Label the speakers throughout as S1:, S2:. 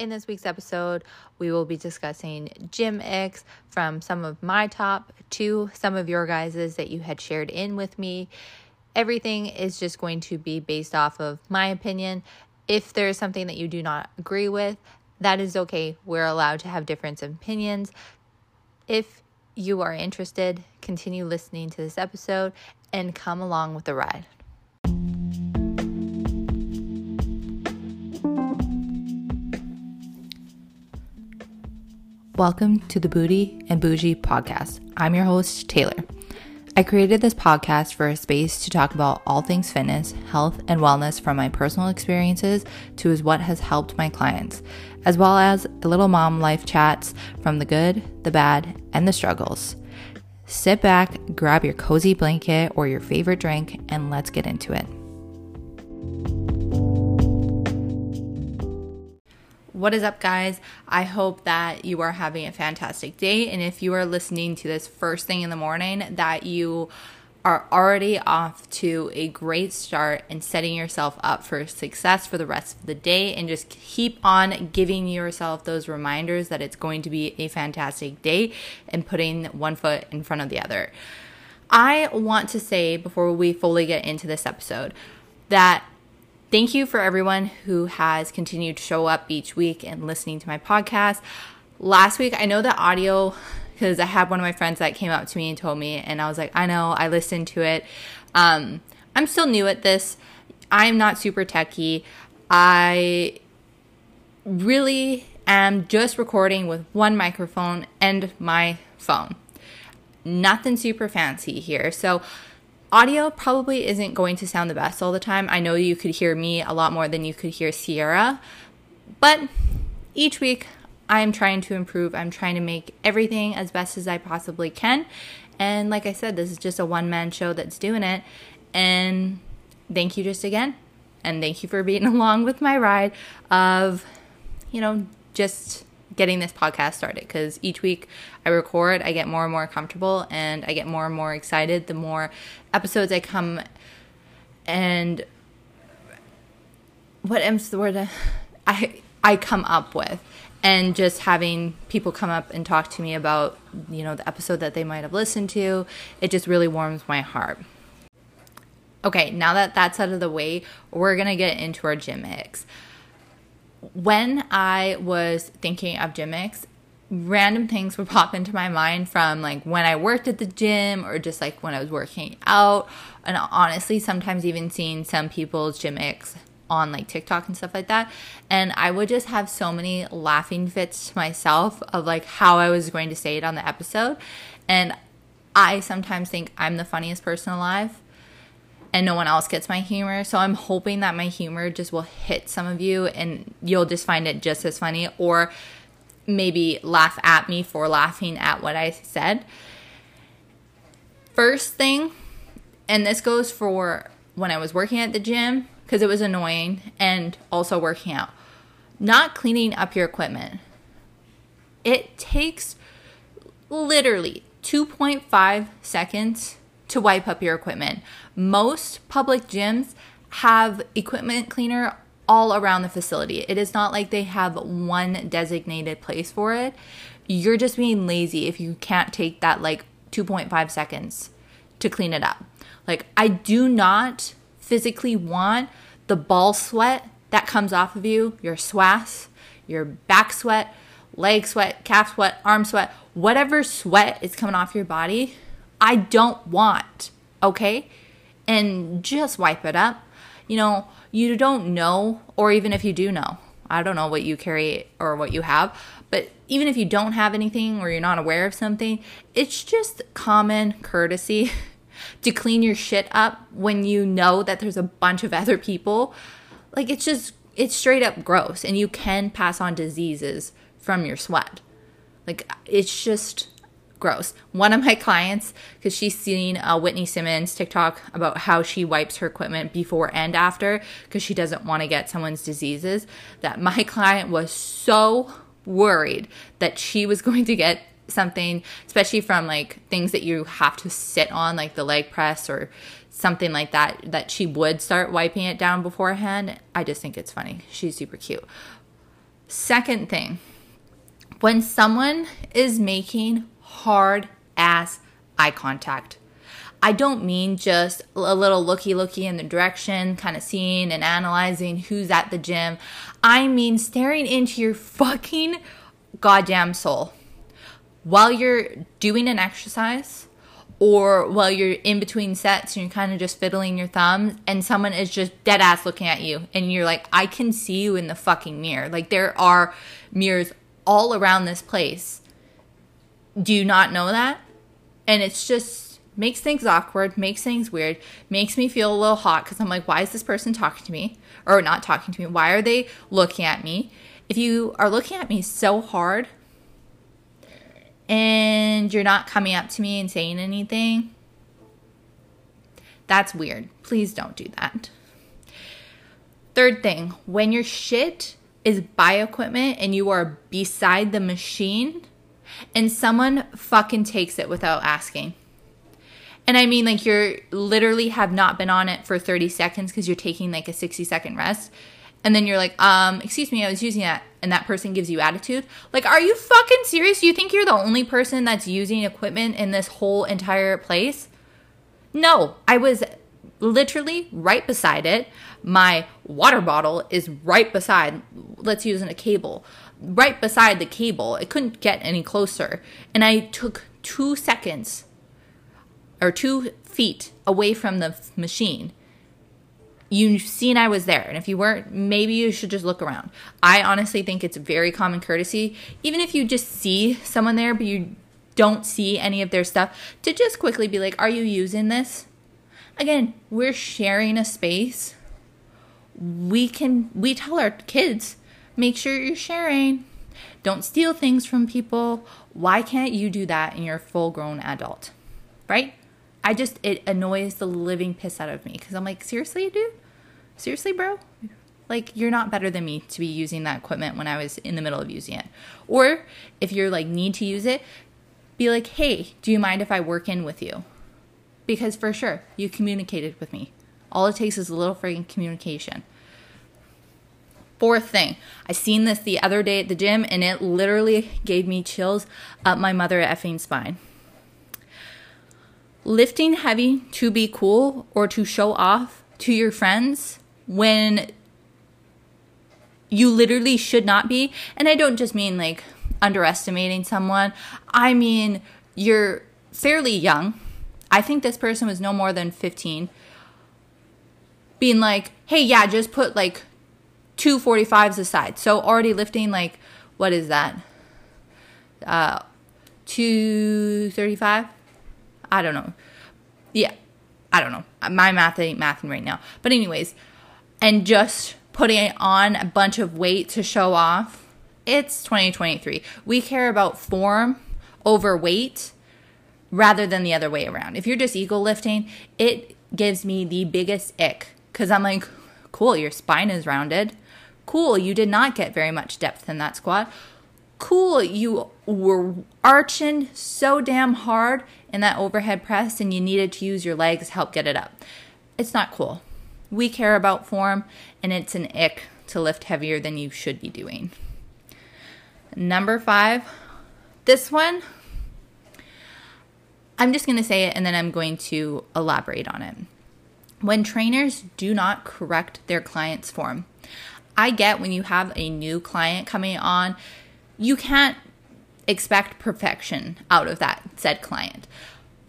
S1: In this week's episode, we will be discussing gym icks from some of my top to some of your guys's that you had shared in with me. Everything is just going to be based off of my opinion. If there is something that you do not agree with, that is okay. We're allowed to have different opinions. If you are interested, continue listening to this episode and come along with the ride. Welcome to the Booty and Bougie podcast. I'm your host, Taylor. I created this podcast for a space to talk about all things fitness, health, and wellness from my personal experiences to what has helped my clients, as well as little mom life chats from the good, the bad, and the struggles. Sit back, grab your cozy blanket or your favorite drink, and let's get into it. What is up, guys? I hope that you are having a fantastic day. And if you are listening to this first thing in the morning, that you are already off to a great start and setting yourself up for success for the rest of the day. And just keep on giving yourself those reminders that it's going to be a fantastic day and putting one foot in front of the other. I want to say before we fully get into this episode that Thank you for everyone who has continued to show up each week and listening to my podcast. Last week, I know the audio, because I had one of my friends that came up to me and told me, and I was like, I know, I listened to it. Um, I'm still new at this. I'm not super techy. I really am just recording with one microphone and my phone. Nothing super fancy here. So, audio probably isn't going to sound the best all the time. I know you could hear me a lot more than you could hear Sierra, but each week I'm trying to improve. I'm trying to make everything as best as I possibly can. And like I said, this is just a one man show that's doing it. And thank you just again. And thank you for being along with my ride of, you know, just getting this podcast started because each week I record, I get more and more comfortable and I get more and more excited the more episodes I come. And what am the word uh, I I come up with and just having people come up and talk to me about you know the episode that they might have listened to it just really warms my heart. Okay now that that's out of the way we're gonna get into our gym icks when I was thinking of gym icks, random things would pop into my mind from like when I worked at the gym or just like when I was working out. And honestly, sometimes even seeing some people's gym icks on like TikTok and stuff like that. And I would just have so many laughing fits to myself of like how I was going to say it on the episode. And I sometimes think I'm the funniest person alive and no one else gets my humor. So I'm hoping that my humor just will hit some of you and you'll just find it just as funny or maybe laugh at me for laughing at what I said. First thing, and this goes for when I was working at the gym because it was annoying and also working out. Not cleaning up your equipment. It takes literally 2.5 seconds to wipe up your equipment. Most public gyms have equipment cleaner all around the facility. It is not like they have one designated place for it. You're just being lazy if you can't take that like 2.5 seconds to clean it up. Like, I do not physically want the ball sweat that comes off of you, your swass, your back sweat, leg sweat, calf sweat, arm sweat, whatever sweat is coming off your body I don't want, okay? And just wipe it up. You know, you don't know, or even if you do know, I don't know what you carry or what you have, but even if you don't have anything or you're not aware of something, it's just common courtesy to clean your shit up when you know that there's a bunch of other people. Like, it's just, it's straight up gross, and you can pass on diseases from your sweat. Like, it's just, gross. One of my clients, because she's seen uh, Whitney Simmons TikTok about how she wipes her equipment before and after because she doesn't want to get someone's diseases, that my client was so worried that she was going to get something, especially from like things that you have to sit on, like the leg press or something like that, that she would start wiping it down beforehand. I just think it's funny. She's super cute. Second thing, when someone is making hard ass eye contact, I don't mean just a little looky looky in the direction, kind of seeing and analyzing who's at the gym. I mean staring into your fucking goddamn soul while you're doing an exercise or while you're in between sets and you're kind of just fiddling your thumbs and someone is just dead ass looking at you and you're like, I can see you in the fucking mirror. Like there are mirrors all around this place. Do you not know that? And it's just makes things awkward, makes things weird, makes me feel a little hot because I'm like, why is this person talking to me? Or not talking to me? Why are they looking at me? If you are looking at me so hard and you're not coming up to me and saying anything, that's weird. Please don't do that. Third thing, when your shit is by equipment and you are beside the machine and someone fucking takes it without asking. And I mean, like, you're literally have not been on it for 30 seconds because you're taking like a 60 second rest. And then you're like, um, excuse me, I was using that. And that person gives you attitude. Like, are you fucking serious? You think you're the only person that's using equipment in this whole entire place? No, I was literally right beside it. My water bottle is right beside, let's use a cable, right beside the cable. It couldn't get any closer. And I took two seconds or two feet away from the machine. You've seen I was there. And if you weren't, maybe you should just look around. I honestly think it's very common courtesy, even if you just see someone there, but you don't see any of their stuff, to just quickly be like, Are you using this? Again, we're sharing a space. We can, we tell our kids, make sure you're sharing. Don't steal things from people. Why can't you do that and you're a full grown adult? Right? I just, it annoys the living piss out of me because I'm like, seriously, dude? Seriously, bro? Like, you're not better than me to be using that equipment when I was in the middle of using it. Or if you're like, need to use it, be like, hey, do you mind if I work in with you? Because for sure, you communicated with me. All it takes is a little freaking communication. Fourth thing, I seen this the other day at the gym and it literally gave me chills up my mother effing spine lifting heavy to be cool or to show off to your friends when you literally should not be. And I don't just mean like underestimating someone, I mean you're fairly young. I think this person was no more than 15. Being like, hey, yeah, just put like two 45s aside. So already lifting like, what is that? Uh, 235? I don't know. Yeah, I don't know. My math ain't mathing right now. But anyways, and just putting on a bunch of weight to show off. It's 2023. We care about form over weight rather than the other way around. If you're just ego lifting, it gives me the biggest ick because I'm like, cool, your spine is rounded. Cool, you did not get very much depth in that squat cool you were arching so damn hard in that overhead press and you needed to use your legs to help get it up. It's not cool. We care about form and it's an ick to lift heavier than you should be doing. Number five, this one, I'm just going to say it and then I'm going to elaborate on it. When trainers do not correct their client's form, I get when you have a new client coming on, you can't expect perfection out of that said client.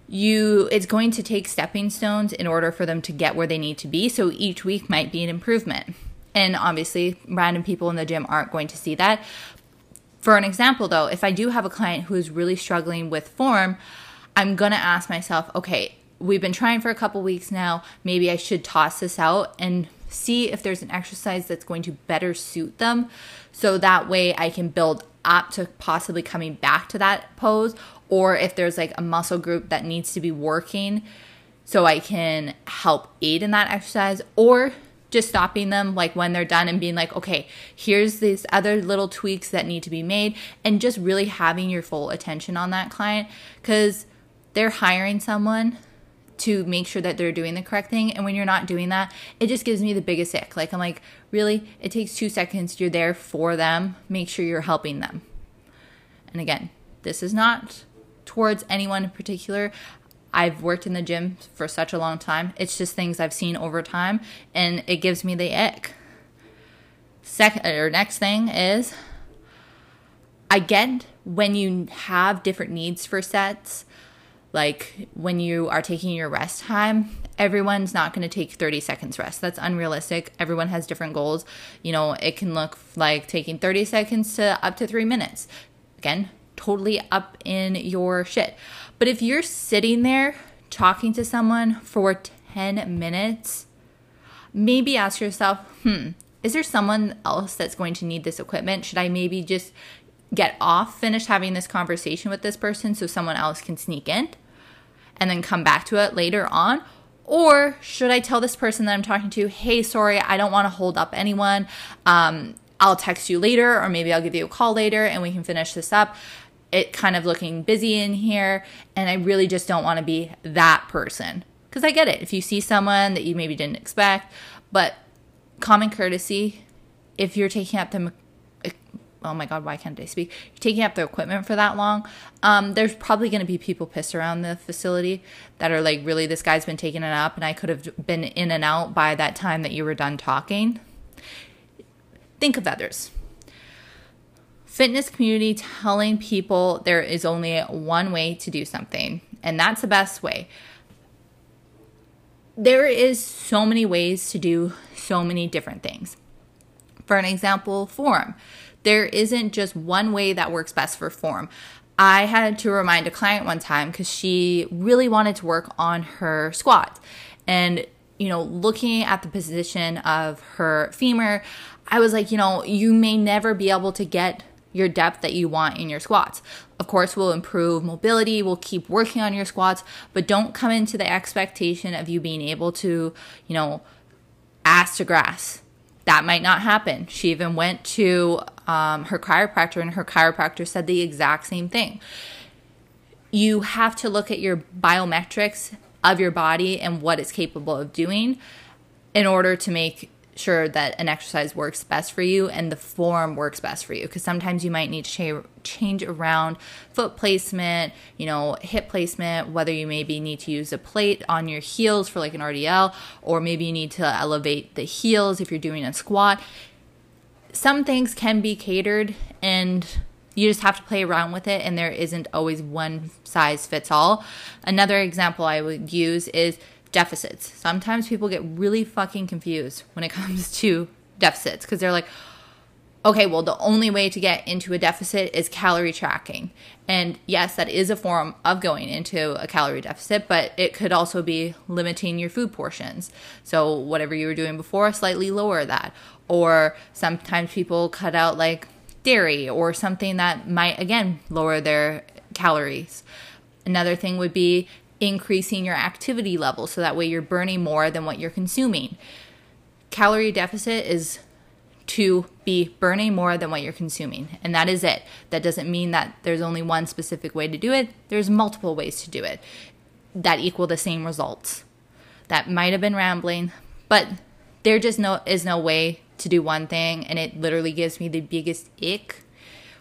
S1: You it's going to take stepping stones in order for them to get where they need to be so each week might be an improvement. And obviously random people in the gym aren't going to see that. For an example though if i do have a client who is really struggling with form i'm going to ask myself okay we've been trying for a couple weeks now. Maybe i should toss this out and see if there's an exercise that's going to better suit them. So that way I can build up to possibly coming back to that pose or if there's like a muscle group that needs to be working so I can help aid in that exercise or just stopping them like when they're done and being like, okay, here's these other little tweaks that need to be made, and just really having your full attention on that client because they're hiring someone to make sure that they're doing the correct thing. And when you're not doing that, it just gives me the biggest ick. Like, I'm like, really? It takes two seconds. You're there for them. Make sure you're helping them. And again, this is not towards anyone in particular. I've worked in the gym for such a long time. It's just things I've seen over time, and it gives me the ick. Second or next thing is I get when you have different needs for sets, like when you are taking your rest time, everyone's not going to take 30 seconds rest. That's unrealistic. Everyone has different goals. You know, it can look like taking 30 seconds to up to three minutes. Again, totally up in your shit. But if you're sitting there talking to someone for 10 minutes, maybe ask yourself, hmm, is there someone else that's going to need this equipment? Should I maybe just get off, finish having this conversation with this person so someone else can sneak in and then come back to it later on? Or should I tell this person that I'm talking to, hey, sorry, I don't want to hold up anyone. Um, I'll text you later, or maybe I'll give you a call later and we can finish this up. It kind of looking busy in here, and I really just don't want to be that person. Because I get it. If you see someone that you maybe didn't expect, but common courtesy, if you're taking up the oh my god, why can't I speak? You're taking up the equipment for that long. Um, there's probably going to be people pissed around the facility that are like, really, this guy's been taking it up, and I could have been in and out by that time that you were done talking. Think of others. Fitness community telling people there is only one way to do something, and that's the best way. There is so many ways to do so many different things. For an example, form there isn't just one way that works best for form. I had to remind a client one time because she really wanted to work on her squats. And, you know, looking at the position of her femur, I was like, you know, you may never be able to get your depth that you want in your squats. Of course, we'll improve mobility, we'll keep working on your squats, but don't come into the expectation of you being able to, you know, ass to grass that might not happen. She even went to um, her chiropractor, and her chiropractor said the exact same thing. You have to look at your biometrics of your body and what it's capable of doing in order to make sure that an exercise works best for you and the form works best for you. Because sometimes you might need to change around foot placement you know hip placement whether you maybe need to use a plate on your heels for like an rdl or maybe you need to elevate the heels if you're doing a squat. Some things can be catered and you just have to play around with it and there isn't always one size fits all. Another example i would use is deficits. Sometimes people get really fucking confused when it comes to deficits because they're like, okay, well, the only way to get into a deficit is calorie tracking. And yes, that is a form of going into a calorie deficit, but it could also be limiting your food portions. So, whatever you were doing before, slightly lower that. Or sometimes people cut out like dairy or something that might, again, lower their calories. Another thing would be increasing your activity level so that way you're burning more than what you're consuming. Calorie deficit is to be burning more than what you're consuming, and that is it. That doesn't mean that there's only one specific way to do it, there's multiple ways to do it that equal the same results. That might have been rambling, but there just no is no way to do one thing and it literally gives me the biggest ick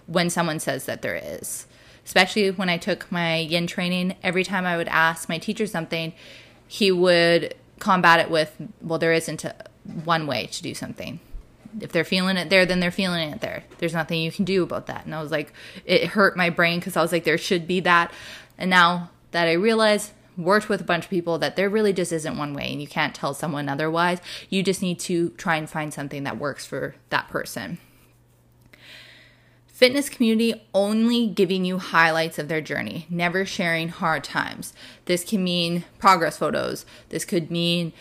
S1: when someone says that there is especially when I took my yin training, every time I would ask my teacher something, he would combat it with, well, there isn't a, one way to do something. If they're feeling it there, then they're feeling it there. There's nothing you can do about that. And I was like, it hurt my brain because I was like, there should be that. And now that I realize, worked with a bunch of people that there really just isn't one way and you can't tell someone otherwise. You just need to try and find something that works for that person fitness community only giving you highlights of their journey, never sharing hard times. This can mean progress photos. This could mean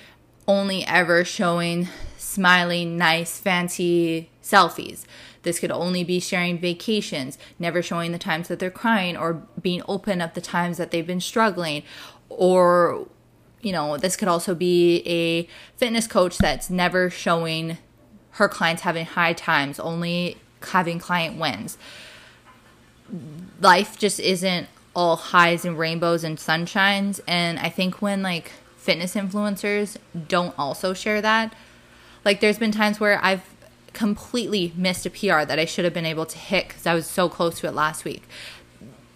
S1: only ever showing smiling, nice, fancy selfies. This could only be sharing vacations, never showing the times that they're crying or being open of the times that they've been struggling. Or, you know, this could also be a fitness coach that's never showing her clients having high times, only having client wins. Life just isn't all highs and rainbows and sunshines. And I think when like fitness influencers don't also share that, like there's been times where I've completely missed a PR that I should have been able to hit because I was so close to it last week.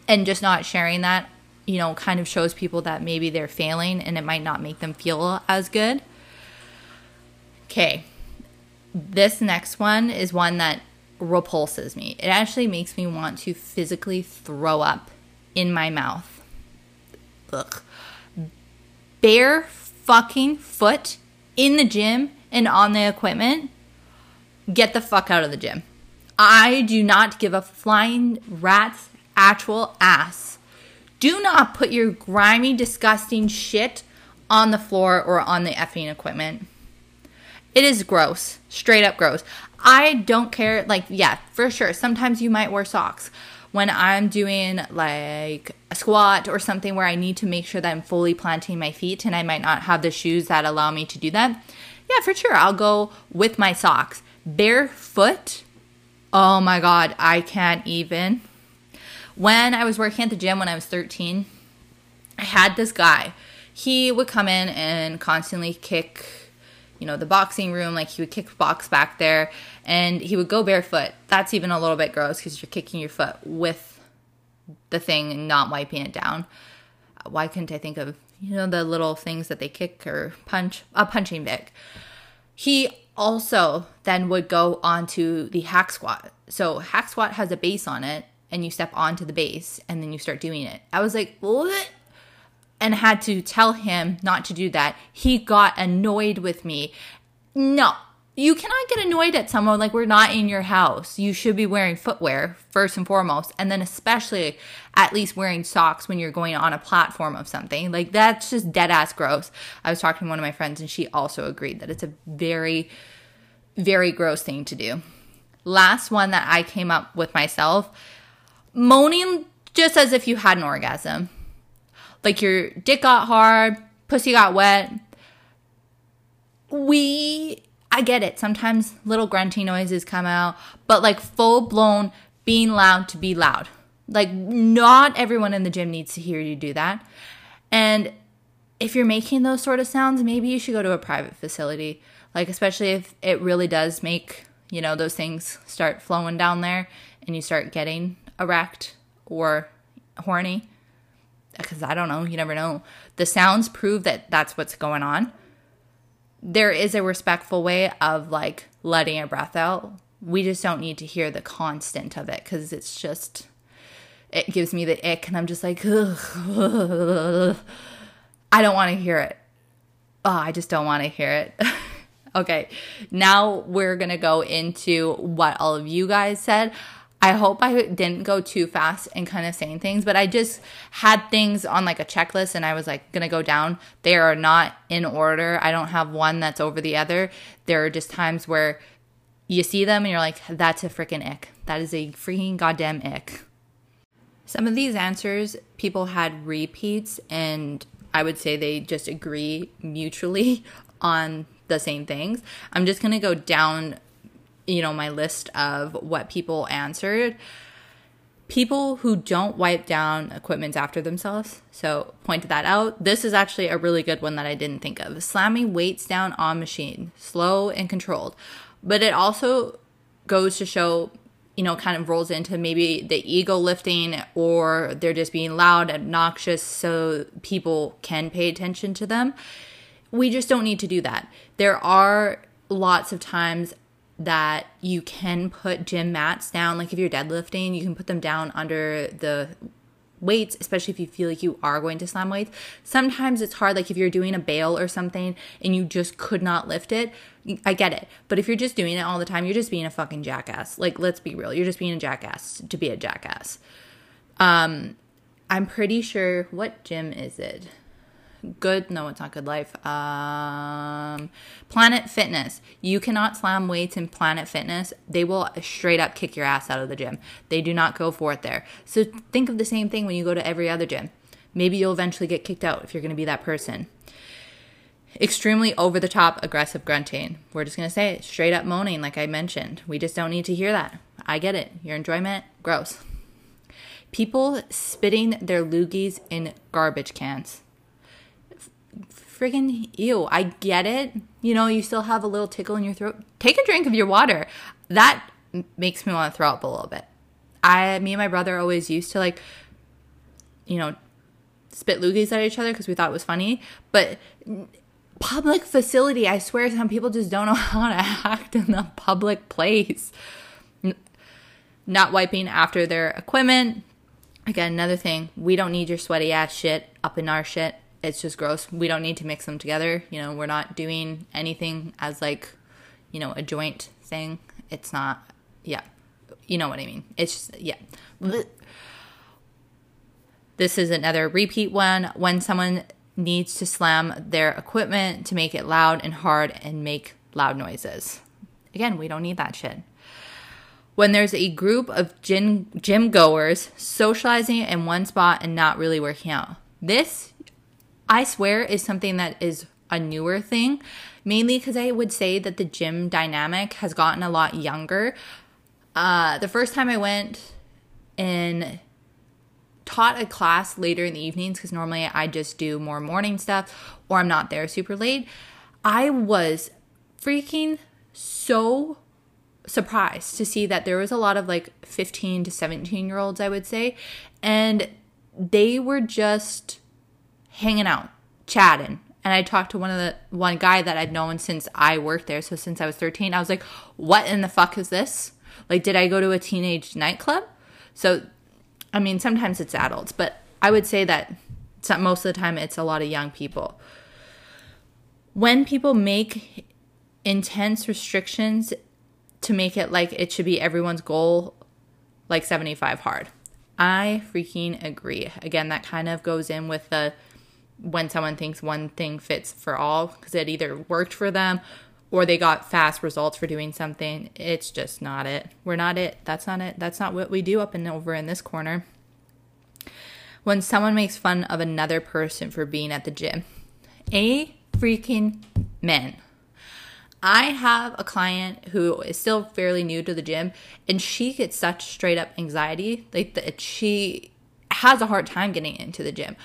S1: And just not sharing that, you know, kind of shows people that maybe they're failing and it might not make them feel as good. Okay. This next one is one that repulses me. It actually makes me want to physically throw up in my mouth. Ugh. Bare fucking foot in the gym and on the equipment. Get the fuck out of the gym. I do not give a flying rat's actual ass. Do not put your grimy, disgusting shit on the floor or on the effing equipment. It is gross. Straight up gross. I don't care. Like, yeah, for sure. Sometimes you might wear socks. When I'm doing like a squat or something where I need to make sure that I'm fully planting my feet and I might not have the shoes that allow me to do that, yeah, for sure. I'll go with my socks. Barefoot, oh my God, I can't even. When I was working at the gym when I was 13, I had this guy. He would come in and constantly kick you know, the boxing room, like he would kick box back there and he would go barefoot. That's even a little bit gross because you're kicking your foot with the thing and not wiping it down. Why couldn't I think of, you know, the little things that they kick or punch? A punching bag. He also then would go onto the hack squat. So hack squat has a base on it and you step onto the base and then you start doing it. I was like, what? And had to tell him not to do that. He got annoyed with me. No, you cannot get annoyed at someone like we're not in your house. You should be wearing footwear first and foremost, and then especially at least wearing socks when you're going on a platform of something. Like that's just dead ass gross. I was talking to one of my friends and she also agreed that it's a very very gross thing to do. Last one that I came up with myself, moaning just as if you had an orgasm like your dick got hard, pussy got wet. We, I get it. Sometimes little grunty noises come out, but like full blown being loud to be loud. Like, not everyone in the gym needs to hear you do that. And if you're making those sort of sounds, maybe you should go to a private facility. Like, especially if it really does make, you know, those things start flowing down there and you start getting erect or horny because I don't know, you never know. The sounds prove that that's what's going on. There is a respectful way of like letting a breath out. We just don't need to hear the constant of it because it's just, it gives me the ick and I'm just like, ugh, I don't want to hear it. Oh, I just don't want to hear it. okay, now we're going to go into what all of you guys said. I hope I didn't go too fast and kind of saying things, but I just had things on like a checklist and I was like gonna go down. They are not in order. I don't have one that's over the other. There are just times where you see them and you're like, that's a freaking ick. That is a freaking goddamn ick. Some of these answers, people had repeats, and I would say they just agree mutually on the same things. I'm just gonna go down you know, my list of what people answered. People who don't wipe down equipment after themselves. So, pointed that out. This is actually a really good one that I didn't think of. Slamming weights down on machine, slow and controlled. But it also goes to show, you know, kind of rolls into maybe the ego lifting or they're just being loud, obnoxious, so people can pay attention to them. We just don't need to do that. There are lots of times that you can put gym mats down. Like if you're deadlifting, you can put them down under the weights, especially if you feel like you are going to slam weights. Sometimes it's hard, like if you're doing a bale or something and you just could not lift it. I get it. But if you're just doing it all the time, you're just being a fucking jackass. Like, let's be real. You're just being a jackass to be a jackass. Um, I'm pretty sure, what gym is it? Good no it's not GoodLife. Um planet fitness. You cannot slam weights in planet fitness. They will straight up kick your ass out of the gym. They do not go for it there. So think of the same thing when you go to every other gym. Maybe you'll eventually get kicked out if you're going to be that person. Extremely over the top aggressive grunting. We're just going to say it straight up moaning like i mentioned. We just don't need to hear that. I get it. Your enjoyment gross. People spitting their loogies in garbage cans. Friggin' ew. I get it. You know, you still have a little tickle in your throat. Take a drink of your water. That makes me want to throw up a little bit. I, me and my brother always used to like, you know, spit loogies at each other because we thought it was funny. But public facility, I swear some people just don't know how to act in the public place. Not wiping after their equipment. Again, another thing, we don't need your sweaty ass shit up in our shit. It's just gross. We don't need to mix them together. You know, we're not doing anything as like, you know, a joint thing. It's not, yeah. You know what I mean. It's just, yeah. This is another repeat one. When someone needs to slam their equipment to make it loud and hard and make loud noises. Again, we don't need that shit. When there's a group of gym, gym goers socializing in one spot and not really working out. This, I swear, is something that is a newer thing, mainly because I would say that the gym dynamic has gotten a lot younger. Uh, the first time I went and taught a class later in the evenings because normally I just do more morning stuff or I'm not there super late. I was freaking so surprised to see that there was a lot of like 15 to 17 year olds, I would say, and they were just hanging out, chatting. And I talked to one of the one guy that I'd known since I worked there. So since I was 13, I was like, what in the fuck is this? Like, did I go to a teenage nightclub? So I mean, sometimes it's adults, but I would say that most of the time it's a lot of young people. When people make intense restrictions to make it like it should be everyone's goal, like 75 hard, I freaking agree. Again, that kind of goes in with the when someone thinks one thing fits for all because it either worked for them or they got fast results for doing something. It's just not it. We're not it. That's not it. That's not what we do up and over in this corner. When someone makes fun of another person for being at the gym, a freaking men. I have a client who is still fairly new to the gym, and she gets such straight up anxiety. Like that, she has a hard time getting into the gym.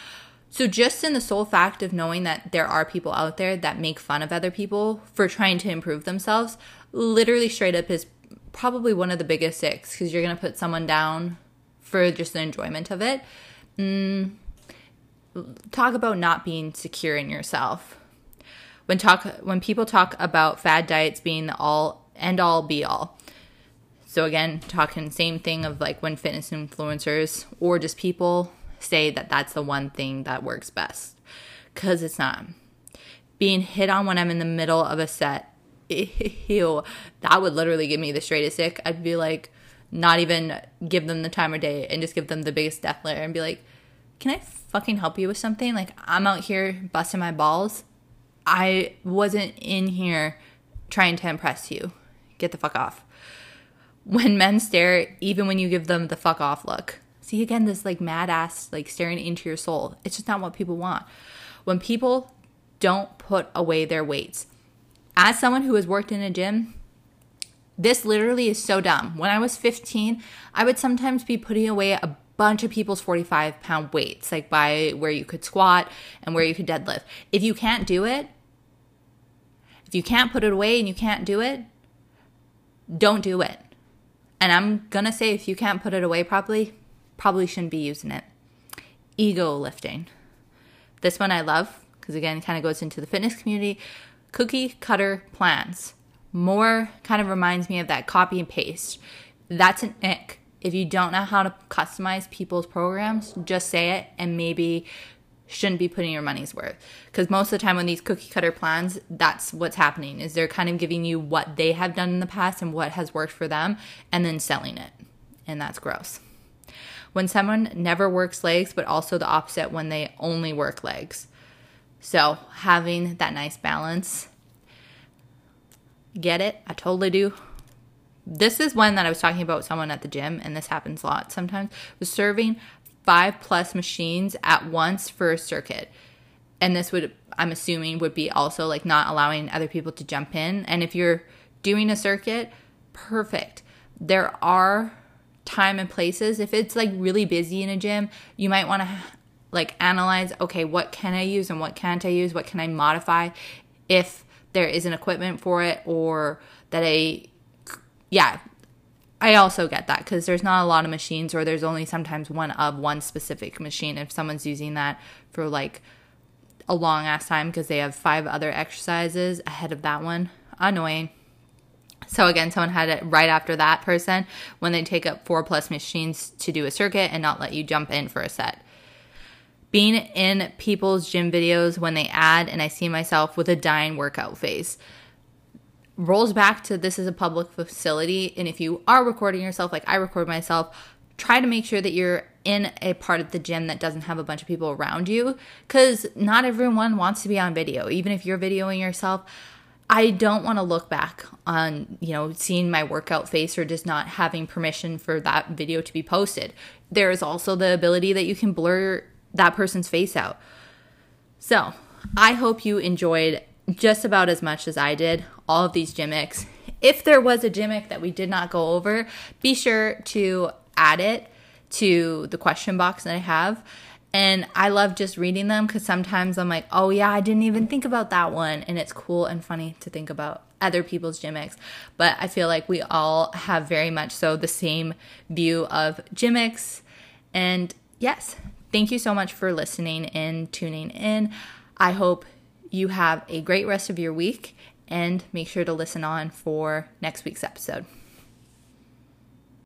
S1: So, just in the sole fact of knowing that there are people out there that make fun of other people for trying to improve themselves, literally straight up is probably one of the biggest six because you're going to put someone down for just the enjoyment of it. Mm, talk about not being secure in yourself. When talk when people talk about fad diets being the all end all be all. So again, talking same thing of like when fitness influencers or just people say that that's the one thing that works best because it's not. Being hit on when I'm in the middle of a set, ew, that would literally give me the straightest ick. I'd be like, not even give them the time of day and just give them the biggest death glare and be like, can I fucking help you with something? Like, I'm out here busting my balls. I wasn't in here trying to impress you. Get the fuck off. When men stare, even when you give them the fuck off look, See again this like mad ass like staring into your soul. It's just not what people want. When people don't put away their weights. As someone who has worked in a gym, this literally is so dumb. When I was 15, I would sometimes be putting away a bunch of people's 45 pound weights, like by where you could squat and where you could deadlift. If you can't do it, if you can't put it away and you can't do it, don't do it. And I'm gonna say, if you can't put it away properly, probably shouldn't be using it. Ego lifting. This one I love because, again, it kind of goes into the fitness community. Cookie cutter plans. More kind of reminds me of that copy and paste. That's an ick. If you don't know how to customize people's programs, just say it and maybe shouldn't be putting your money's worth because most of the time when these cookie cutter plans that's what's happening is they're kind of giving you what they have done in the past and what has worked for them and then selling it and that's gross when someone never works legs, but also the opposite when they only work legs. So having that nice balance. Get it? I totally do. This is one that I was talking about someone at the gym, and this happens a lot sometimes, was serving five plus machines at once for a circuit. And this would, I'm assuming, would be also like not allowing other people to jump in. And if you're doing a circuit, perfect. There are time and places. If it's like really busy in a gym, you might want to like analyze okay, what can I use and what can't I use? What can I modify if there isn't equipment for it or that I yeah, I also get that because there's not a lot of machines, or there's only sometimes one of one specific machine. If someone's using that for like a long ass time because they have five other exercises ahead of that one, annoying. So again, someone had it right after that person when they take up four plus machines to do a circuit and not let you jump in for a set. Being in people's gym videos when they add, and I see myself with a dying workout face rolls back to this is a public facility. And if you are recording yourself, like I record myself, try to make sure that you're in a part of the gym that doesn't have a bunch of people around you because not everyone wants to be on video. Even if you're videoing yourself, I don't want to look back on, you know, seeing my workout face or just not having permission for that video to be posted. There is also the ability that you can blur that person's face out. So, I hope you enjoyed just about as much as I did all of these gym icks. If there was a gym ick that we did not go over, be sure to add it to the question box that I have. And I love just reading them because sometimes I'm like, oh yeah, I didn't even think about that one. And it's cool and funny to think about other people's gym icks. But I feel like we all have very much so the same view of gym icks. And yes, thank you so much for listening and tuning in. I hope you have a great rest of your week and make sure to listen on for next week's episode.